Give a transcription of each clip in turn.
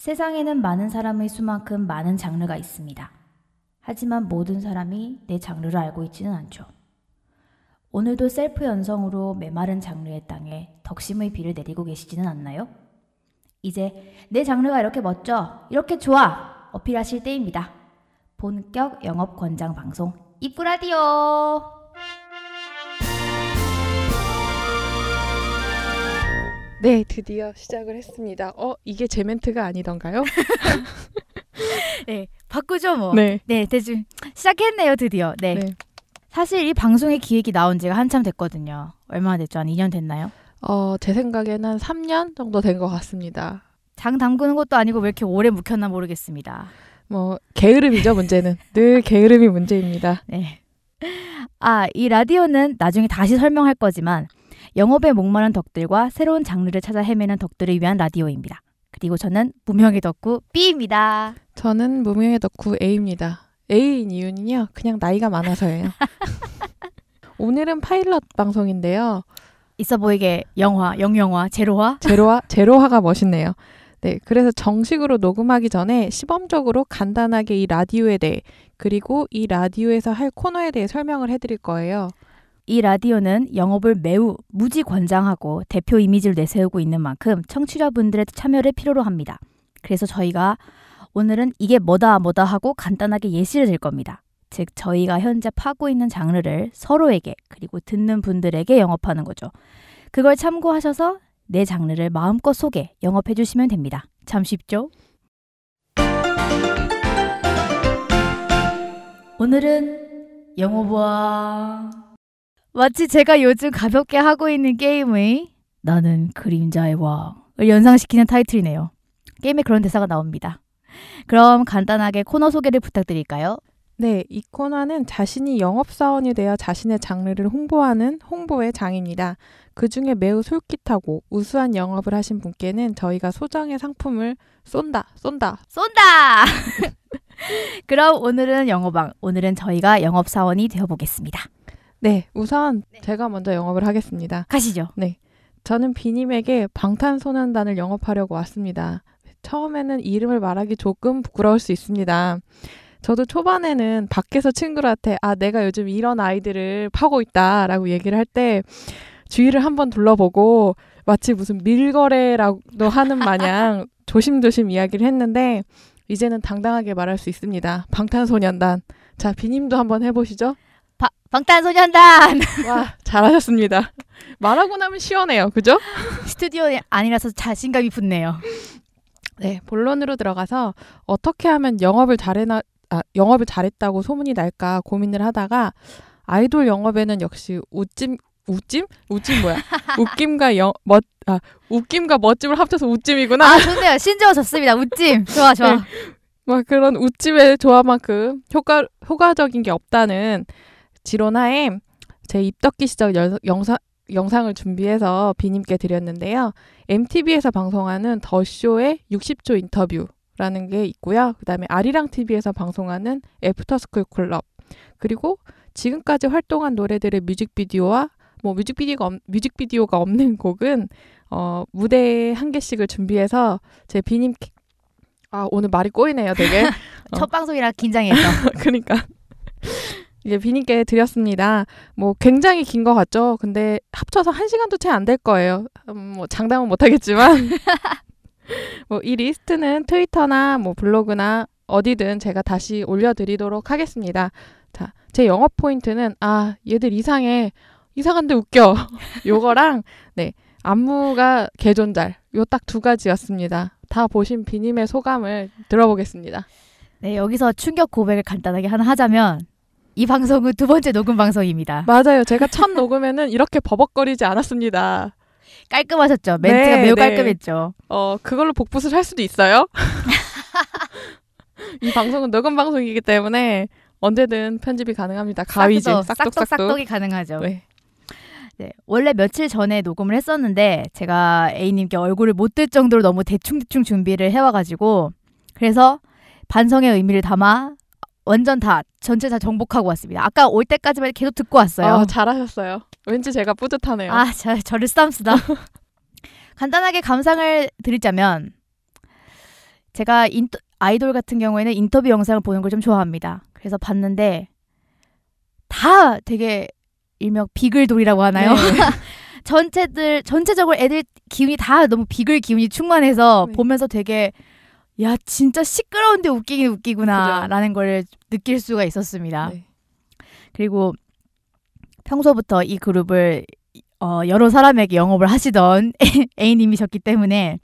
세상에는 많은 사람의 수만큼 많은 장르가 있습니다. 하지만 모든 사람이 내 장르를 알고 있지는 않죠. 오늘도 셀프 연성으로 메마른 장르의 땅에 덕심의 비를 내리고 계시지는 않나요? 이제 내 장르가 이렇게 멋져, 이렇게 좋아 어필하실 때입니다. 본격 영업 권장 방송 입구 라디오. 네, 드디어 시작을 했습니다. 어, 이게 제 멘트가 아니던가요? 네, 바꾸죠 뭐. 네, 네 대충 시작했네요 드디어. 네. 네. 사실 이 방송의 기획이 나온 지가 한참 됐거든요. 얼마나 됐죠? 한 2년 됐나요? 어, 제 생각에는 한 3년 정도 된 것 같습니다. 장 담그는 것도 아니고 왜 이렇게 오래 묵혔나 모르겠습니다. 뭐 게으름이죠 문제는 늘 게으름이 문제입니다. 네. 아, 이 라디오는 나중에 다시 설명할 거지만 영업에 목마른 덕들과 새로운 장르를 찾아 헤매는 덕들을 위한 라디오입니다. 그리고 저는 무명의 덕후 B입니다. 저는 무명의 덕후 A입니다. A인 이유는요, 그냥 나이가 많아서예요. 오늘은 파일럿 방송인데요. 있어 보이게 영화, 영영화, 제로화? 제로화, 제로화가 멋있네요. 네, 그래서 정식으로 녹음하기 전에 시범적으로 간단하게 이 라디오에 대해 그리고 이 라디오에서 할 코너에 대해 설명을 해드릴 거예요. 이 라디오는 영업을 매우 무지 권장하고 대표 이미지를 내세우고 있는 만큼 청취자분들의 참여를 필요로 합니다. 그래서 저희가 오늘은 이게 뭐다 뭐다 하고 간단하게 예시를 들 겁니다. 즉 저희가 현재 파고 있는 장르를 서로에게 그리고 듣는 분들에게 영업하는 거죠. 그걸 참고하셔서 내 장르를 마음껏 소개, 영업해 주시면 됩니다. 참 쉽죠? 오늘은 영어부와 마치 제가 요즘 가볍게 하고 있는 게임의 나는 그림자의 왕을 연상시키는 타이틀이네요. 게임에 그런 대사가 나옵니다. 그럼 간단하게 코너 소개를 부탁드릴까요? 네, 이 코너는 자신이 영업사원이 되어 자신의 장르를 홍보하는 홍보의 장입니다. 그 중에 매우 솔깃하고 우수한 영업을 하신 분께는 저희가 소정의 상품을 쏜다, 쏜다, 쏜다! 그럼 오늘은 영어방, 오늘은 저희가 영업사원이 되어보겠습니다. 네, 우선 네. 제가 먼저 영업을 하겠습니다. 가시죠. 네. 저는 비님에게 방탄소년단을 영업하려고 왔습니다. 처음에는 이름을 말하기 조금 부끄러울 수 있습니다. 저도 초반에는 밖에서 친구들한테 아, 내가 요즘 이런 아이들을 파고 있다 라고 얘기를 할 때 주위를 한번 둘러보고 마치 무슨 밀거래라고 하는 마냥 조심조심 이야기를 했는데 이제는 당당하게 말할 수 있습니다. 방탄소년단. 자, 비님도 한번 해보시죠. 바, 방탄소년단. 와 잘하셨습니다. 말하고 나면 시원해요, 그죠? 스튜디오 아니라서 자신감이 붙네요. 네, 본론으로 들어가서 어떻게 하면 영업을 잘해나 아, 영업을 잘했다고 소문이 날까 고민을 하다가 아이돌 영업에는 역시 웃짐 웃짐? 웃짐 뭐야? 웃김과 영, 멋, 아, 웃김과 멋짐을 합쳐서 웃짐이구나. 아, 좋네요. 신조어 좋습니다. 웃짐. 좋아, 좋아. 네. 막 그런 웃짐의 조화만큼 효과, 효과적인 게 없다는 지론하에 제 입덕기 시절 여, 영상, 영상을 준비해서 비님께 드렸는데요. MTV에서 방송하는 The Show의 60초 인터뷰라는 게 있고요. 그 다음에 아리랑 TV에서 방송하는 After School Club. 그리고 지금까지 활동한 노래들의 뮤직비디오와 뭐 뮤직비디오가, 없, 뮤직비디오가 없는 곡은 어, 무대 한 개씩을 준비해서 제 비님 아 오늘 말이 꼬이네요 되게 첫 어. 방송이라 긴장해서 그러니까 이제 비님께 드렸습니다. 뭐 굉장히 긴 것 같죠? 근데 합쳐서 한 시간도 채 안 될 거예요. 음, 뭐 장담은 못하겠지만 뭐 이 리스트는 트위터나 뭐 블로그나 어디든 제가 다시 올려드리도록 하겠습니다. 자, 제 영업 포인트는 아 얘들 이상해 이상한데 웃겨 요거랑 네 안무가 개존잘 요 딱 두 가지였습니다. 다 보신 비님의 소감을 들어보겠습니다. 네 여기서 충격 고백을 간단하게 하나 하자면 이 방송은 두 번째 녹음 방송입니다. 맞아요. 제가 첫 녹음에는 이렇게 버벅거리지 않았습니다. 깔끔하셨죠? 멘트가 네, 매우 네. 깔끔했죠. 어, 그걸로 복붙을 할 수도 있어요. 이 방송은 녹음 방송이기 때문에 언제든 편집이 가능합니다. 가위질 싹둑 싹둑이 가능하죠. 네. 네, 원래 며칠 전에 녹음을 했었는데 제가 A님께 얼굴을 못 들 정도로 너무 대충대충 준비를 해와가지고 그래서 반성의 의미를 담아 완전 다 전체 다 정복하고 왔습니다. 아까 올 때까지만 계속 듣고 왔어요. 어, 잘하셨어요. 왠지 제가 뿌듯하네요. 아, 저, 저를 쌈쓰다. 간단하게 감상을 드리자면 제가 인터, 아이돌 같은 경우에는 인터뷰 영상을 보는 걸 좀 좋아합니다. 그래서 봤는데 다 되게 일명 비글돌이라고 하나요? 네. 전체들 전체적으로 애들 기운이 다 너무 비글 기운이 충만해서 네. 보면서 되게 야 진짜 시끄러운데 웃기긴 웃기구나라는 걸 느낄 수가 있었습니다. 네. 그리고 평소부터 이 그룹을 어, 여러 사람에게 영업을 하시던 A님이셨기 때문에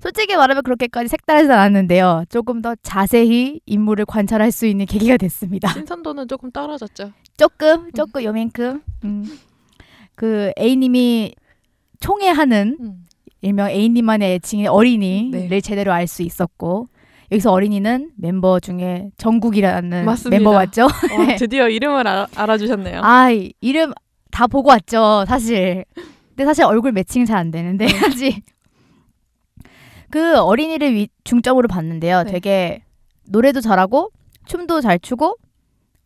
솔직히 말하면 그렇게까지 색다르진 않았는데요. 조금 더 자세히 인물을 관찰할 수 있는 계기가 됐습니다. 신선도는 조금 떨어졌죠. 조금 조금 요만큼 음. 그 A님이 총애하는 음. 일명 A님만의 애칭인 어린이를 네. 제대로 알 수 있었고 여기서 어린이는 member 중에 정국이라는 맞습니다. 멤버 맞죠? 와, 드디어 이름을 알, 알아주셨네요. 아 이- 이름 다 보고 왔죠 사실. 근데 사실 얼굴 매칭은 잘안 되는데 네. 아직 그 어린이를 위- 중점으로 봤는데요. 네. 되게 노래도 잘하고 춤도 잘 추고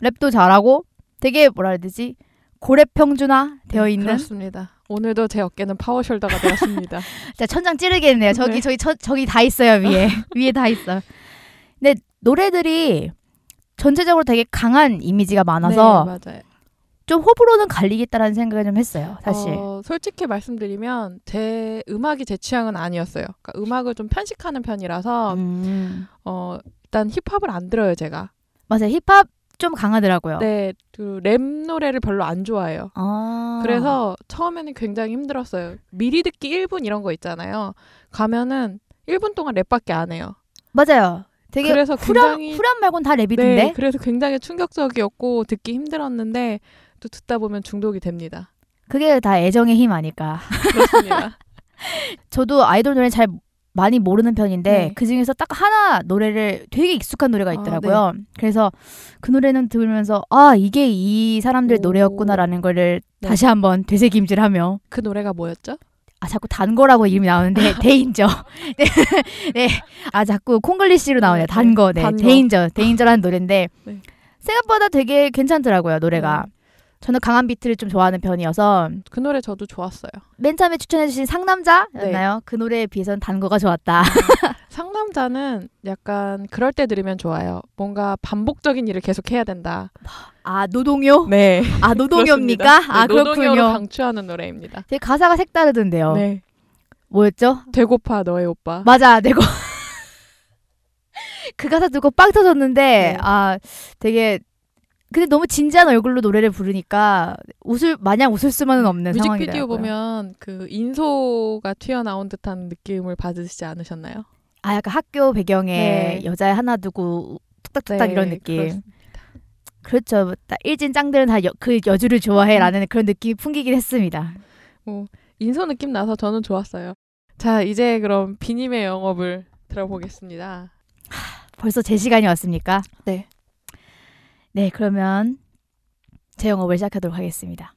랩도 잘하고 되게 뭐라 해야 되지 고래 평준화 되어 있는 그렇습니다. 오늘도 제 어깨는 파워숄더가 되었습니다. 진짜 천장 찌르겠네요. 저기 네. 저기 저, 저기 다 있어요 위에 위에 다 있어. 근데 노래들이 전체적으로 되게 강한 이미지가 많아서 네, 맞아요. 좀 호불호는 갈리겠다라는 생각을 좀 했어요. 사실. 어, 솔직히 말씀드리면 제 음악이 제 취향은 아니었어요. 그러니까 음악을 좀 편식하는 편이라서 음. 어, 일단 힙합을 안 들어요 제가. 맞아요. 힙합 좀 강하더라고요. 네, 그 랩 노래를 별로 안 좋아해요. 아. 그래서 처음에는 굉장히 힘들었어요. 미리 듣기 1분 이런 거 있잖아요. 가면은 1분 동안 랩밖에 안 해요. 맞아요. 되게 그래서 굉장히 후렴 말곤 다 랩이던데. 네, 그래서 굉장히 충격적이었고 듣기 힘들었는데 또 듣다 보면 중독이 됩니다. 그게 다 애정의 힘 아닐까. 그렇습니다. 저도 아이돌 노래 잘 많이 모르는 편인데 네. 그 중에서 딱 하나 노래를 되게 익숙한 노래가 아, 있더라고요. 그래서 그 노래는 들으면서 아 이게 이 사람들의 오. 노래였구나라는 거를 네. 다시 한번 되새김질하며 그 노래가 뭐였죠? 아 자꾸 단 거라고 이름이 나오는데 데인저 네. 네. 아 자꾸 콩글리시로 나오네요 네, 단거 네. 단 거. 데인저 데인저라는 노래인데 네. 생각보다 되게 괜찮더라고요 노래가 네. 저는 강한 비트를 좀 좋아하는 편이어서 그 노래 저도 좋았어요. 맨 처음에 추천해주신 상남자였나요? 그 노래에 비해서는 단 거가 좋았다. 상남자는 약간 그럴 때 들으면 좋아요. 뭔가 반복적인 일을 계속 해야 된다. 아 노동요? 네. 아 노동요입니까? 아 네, 노동요로 그렇군요. 강추하는 노래입니다. 되게 가사가 색다르던데요. 네. 뭐였죠? 되고파 너의 오빠. 맞아, 내고 그 가사 듣고 빵 터졌는데 네. 아 되게 근데 너무 진지한 얼굴로 노래를 부르니까 웃을 마냥 웃을 수만은 없는 뮤직비디오 상황이더라고요. 보면 그 인소가 튀어나온 듯한 느낌을 받으시지 않으셨나요? 아 약간 학교 배경에 네. 여자 하나 두고 뚝딱뚝딱 네, 이런 느낌. 그렇습니다. 그렇죠. 딱 일진 짱들은 다 그 여주를 좋아해라는 그런 느낌이 풍기긴 했습니다. 인소 느낌 나서 저는 좋았어요. 자, 이제 그럼 비님의 영업을 들어보겠습니다. 벌써 제 시간이 왔습니까? 네. 네, 그러면 제 영업을 시작하도록 하겠습니다.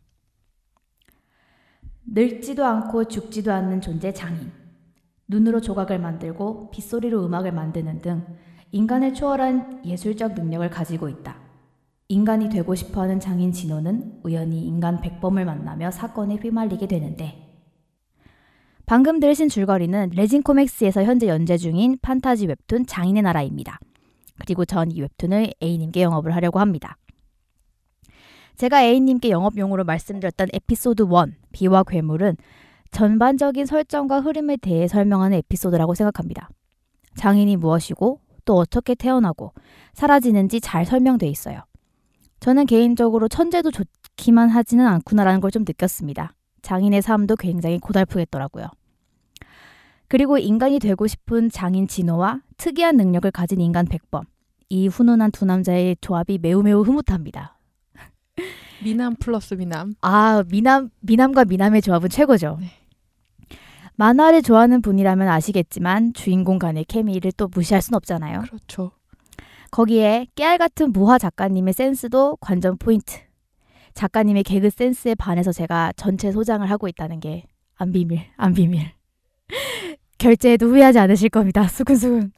늙지도 않고 죽지도 않는 존재 장인. 눈으로 조각을 만들고 빗소리로 음악을 만드는 등 인간을 초월한 예술적 능력을 가지고 있다. 인간이 되고 싶어 하는 장인 진호는 우연히 인간 백범을 만나며 사건에 휘말리게 되는데 방금 들으신 줄거리는 레진 코믹스에서 현재 연재 중인 판타지 웹툰 장인의 나라입니다. 그리고 전 이 웹툰을 A님께 영업을 하려고 합니다. 제가 A님께 영업용으로 말씀드렸던 에피소드 1, 비와 괴물은 전반적인 설정과 흐름에 대해 설명하는 에피소드라고 생각합니다. 장인이 무엇이고 또 어떻게 태어나고 사라지는지 잘 설명돼 있어요. 저는 개인적으로 천재도 좋기만 하지는 않구나라는 걸 좀 느꼈습니다. 장인의 삶도 굉장히 고달프겠더라고요. 그리고 인간이 되고 싶은 장인 진호와 특이한 능력을 가진 인간 백범. 이 훈훈한 두 남자의 조합이 매우 매우 흐뭇합니다. 미남 플러스 미남. 아, 미남, 미남과 미남의 조합은 최고죠. 네. 만화를 좋아하는 분이라면 아시겠지만 주인공 간의 케미를 또 무시할 순 없잖아요. 그렇죠. 거기에 깨알 같은 무화 작가님의 센스도 관전 포인트. 작가님의 개그 센스에 반해서 제가 전체 소장을 하고 있다는 게 안 비밀, 안 비밀. 결제해도 후회하지 않으실 겁니다. 수근수근.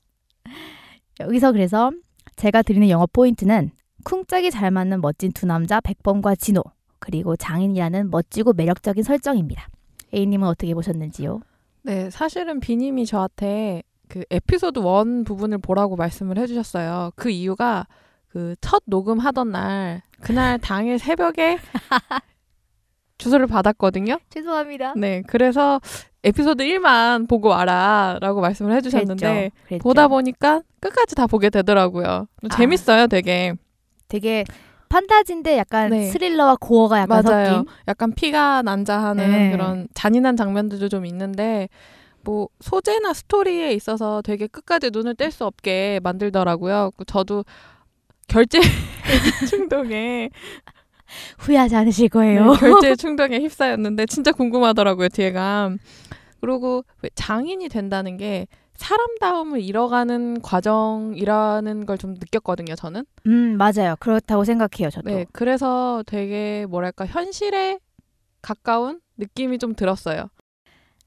여기서 그래서 제가 드리는 영업 포인트는 쿵짝이 잘 맞는 멋진 두 남자 백범과 진호 그리고 장인이라는 멋지고 매력적인 설정입니다. A님은 어떻게 보셨는지요? 네, 사실은 비님이 저한테 그 에피소드 1 부분을 보라고 말씀을 해주셨어요. 그 이유가 그 첫 녹음하던 날 그날 당일 새벽에 주소를 받았거든요. 죄송합니다. 네, 그래서 에피소드 1만 보고 와라 라고 말씀을 해주셨는데 그랬죠. 그랬죠. 보다 보니까 끝까지 다 보게 되더라고요. 아. 재밌어요, 되게. 되게 판타지인데 약간 네. 스릴러와 고어가 약간 맞아요. 섞인 약간 피가 난자하는 네. 그런 잔인한 장면들도 좀 있는데 뭐 소재나 스토리에 있어서 되게 끝까지 눈을 뗄 수 없게 만들더라고요. 그 저도 결제 충동에 후회하지 않으실 거예요. 네, 결제 충동에 휩싸였는데 진짜 궁금하더라고요 뒤에가. 그리고 왜 장인이 된다는 게 사람다움을 잃어가는 과정이라는 걸 좀 느꼈거든요. 저는. 음 맞아요. 그렇다고 생각해요. 저도. 네, 그래서 되게 뭐랄까 현실에 가까운 느낌이 좀 들었어요.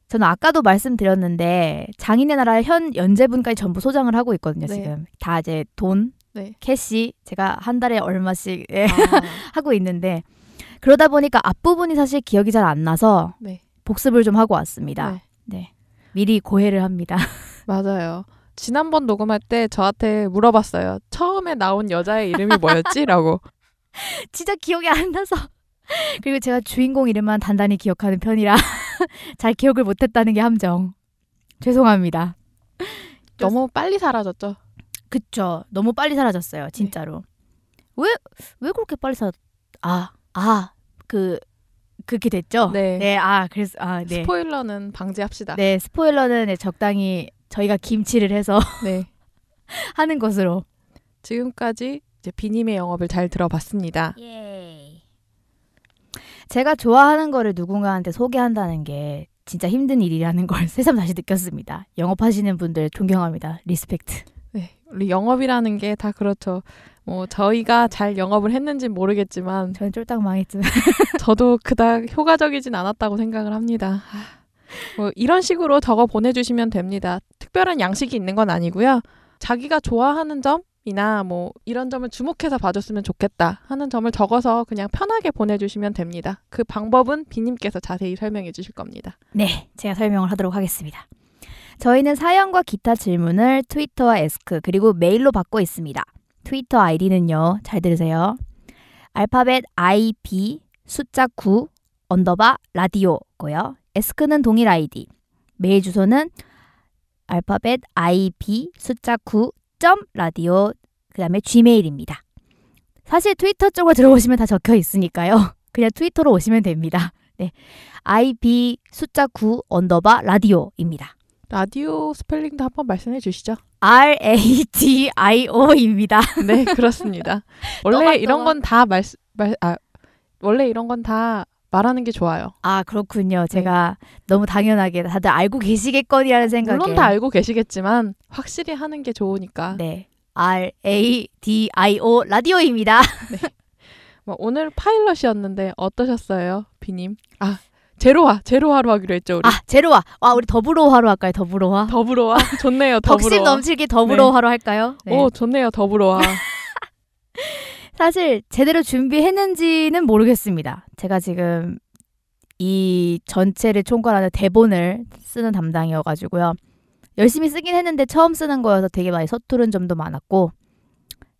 저는 아까도 말씀드렸는데 장인의 나라 현 연재분까지 전부 소장을 하고 있거든요. 네. 지금 다 이제 돈, 네. 캐시 제가 한 달에 얼마씩 예, 아, 하고 있는데 그러다 보니까 앞부분이 사실 기억이 잘 안 나서 네. 복습을 좀 하고 왔습니다. 네. 네. 미리 고해를 합니다. 맞아요. 지난번 녹음할 때 저한테 물어봤어요. 처음에 나온 여자의 이름이 뭐였지?라고. 진짜 기억이 안 나서. 그리고 제가 주인공 이름만 단단히 기억하는 편이라 잘 기억을 못했다는 게 함정. 죄송합니다. 너무 빨리 사라졌죠. 그쵸. 너무 빨리 사라졌어요. 진짜로. 왜, 왜 그렇게 빨리 사라졌, 아, 아, 그, 그렇게 됐죠? 네. 아, 그래서, 아, 네. 스포일러는 방지합시다. 네, 스포일러는 네, 적당히 저희가 김치를 해서 네. 하는 것으로. 지금까지 이제 비님의 영업을 잘 들어봤습니다. 예. 제가 좋아하는 거를 누군가한테 소개한다는 게 진짜 힘든 일이라는 걸 새삼 다시 느꼈습니다. 영업하시는 분들 존경합니다. respect. 네. 우리 영업이라는 게 다 그렇죠. 뭐 저희가 잘 영업을 했는지 모르겠지만 저는 쫄딱 망했지만. 저도 그닥 효과적이진 않았다고 생각을 합니다. 아, 뭐 이런 식으로 적어 보내주시면 됩니다. 특별한 양식이 있는 건 아니고요. 자기가 좋아하는 점이나 뭐 이런 점을 주목해서 봐줬으면 좋겠다 하는 점을 적어서 그냥 편하게 보내주시면 됩니다. 그 방법은 비님께서 자세히 설명해 주실 겁니다. 네, 제가 설명을 하도록 하겠습니다. 저희는 사연과 기타 질문을 트위터와 Ask 그리고 메일로 받고 있습니다. 트위터 아이디는요. 잘 들으세요. 알파벳 IP 숫자 9 underbar 라디오고요. Ask는 동일 아이디. 메일 주소는 알파벳 IP 숫자 9점 라디오 그다음에 gmail입니다. 사실 트위터 쪽으로 들어오시면 다 적혀 있으니까요. 그냥 트위터로 오시면 됩니다. 네. IP 숫자 9 underbar 라디오입니다. 라디오 스펠링도 한번 말씀해 주시죠. R A D I O입니다. 네, 그렇습니다. 원래 떠만, 이런. 건 다 말, 말, 아, 원래 이런 건 다 말하는 게 좋아요. 아 그렇군요. 제가 너무 당연하게 다들 알고 계시겠거니라는 생각에 물론 다 알고 계시겠지만 확실히 하는 게 좋으니까. 네. R A D I O 라디오입니다. 뭐 오늘 파일럿이었는데 어떠셨어요, 비님? 아 제로화, 제로화로 하기로 했죠 우리. 아 제로화. 와 우리 더불어화로 할까요? 더불어화. 더불어와 좋네요. 덕심 더불어와. 넘치게 더불어화로 할까요? 네. 오 좋네요. 더불어와. 사실 제대로 준비했는지는 모르겠습니다. 제가 지금 이 전체를 총괄하는 대본을 쓰는 담당이어가지고요. 열심히 쓰긴 했는데 처음 쓰는 거여서 되게 많이 서투른 점도 많았고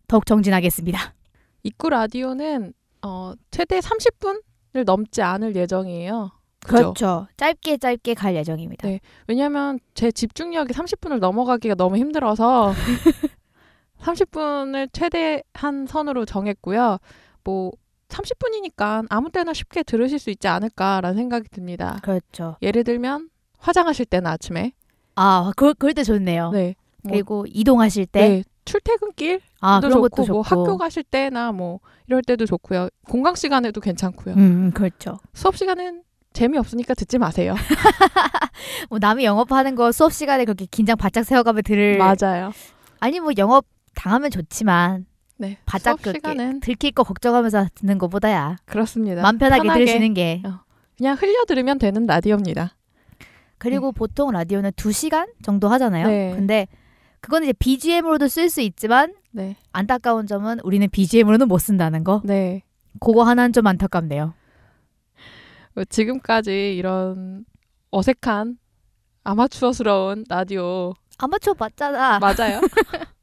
더욱 정진하겠습니다. 입구 라디오는 어, 최대 30분을 넘지 않을 예정이에요. 그죠? 그렇죠. 짧게 짧게 갈 예정입니다. 네. 왜냐면 제 집중력이 30분을 넘어가기가 너무 힘들어서 30분을 최대한 선으로 정했고요. 뭐 30분이니까 아무 때나 쉽게 들으실 수 있지 않을까라는 생각이 듭니다. 그렇죠. 예를 들면 화장하실 때나 아침에 아, 그, 그럴 때 좋네요. 네. 뭐, 그리고 이동하실 때 네. 출퇴근길도 아, 그런 좋고 것도 좋고. 뭐 학교 가실 때나 뭐 이럴 때도 좋고요. 공강 시간에도 괜찮고요. 음, 음, 그렇죠. 수업 시간은 재미없으니까 듣지 마세요. 뭐 남이 영업하는 거 수업 시간에 그렇게 긴장 바짝 세워가며 들을 맞아요. 아니 뭐 영업 당하면 좋지만 네. 바짝 수업 시간은 들킬 거 걱정하면서 듣는 것보다야 그렇습니다. 마음 편하게, 편하게. 들으시는 게 그냥 흘려 들으면 되는 라디오입니다. 그리고 보통 라디오는 2시간 정도 하잖아요. 네. 근데 그거는 이제 BGM으로도 쓸 수 있지만 네. 안타까운 점은 우리는 BGM으로는 못 쓴다는 거. 네. 그거 하나는 좀 안타깝네요. 어, 지금까지 이런 어색한 아마추어스러운 라디오 아마추어 맞잖아. 맞아요.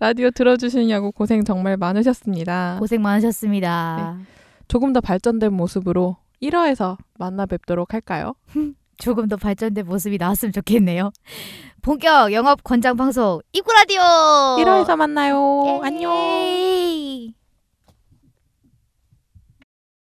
라디오 들어주시냐고 고생 정말 많으셨습니다. 고생 많으셨습니다. 조금 더 발전된 모습으로 1화에서 만나 뵙도록 할까요? 조금 더 발전된 모습이 나왔으면 좋겠네요. 본격 영업 권장 방송 이구 라디오. 1화에서 만나요. 안녕. 에이.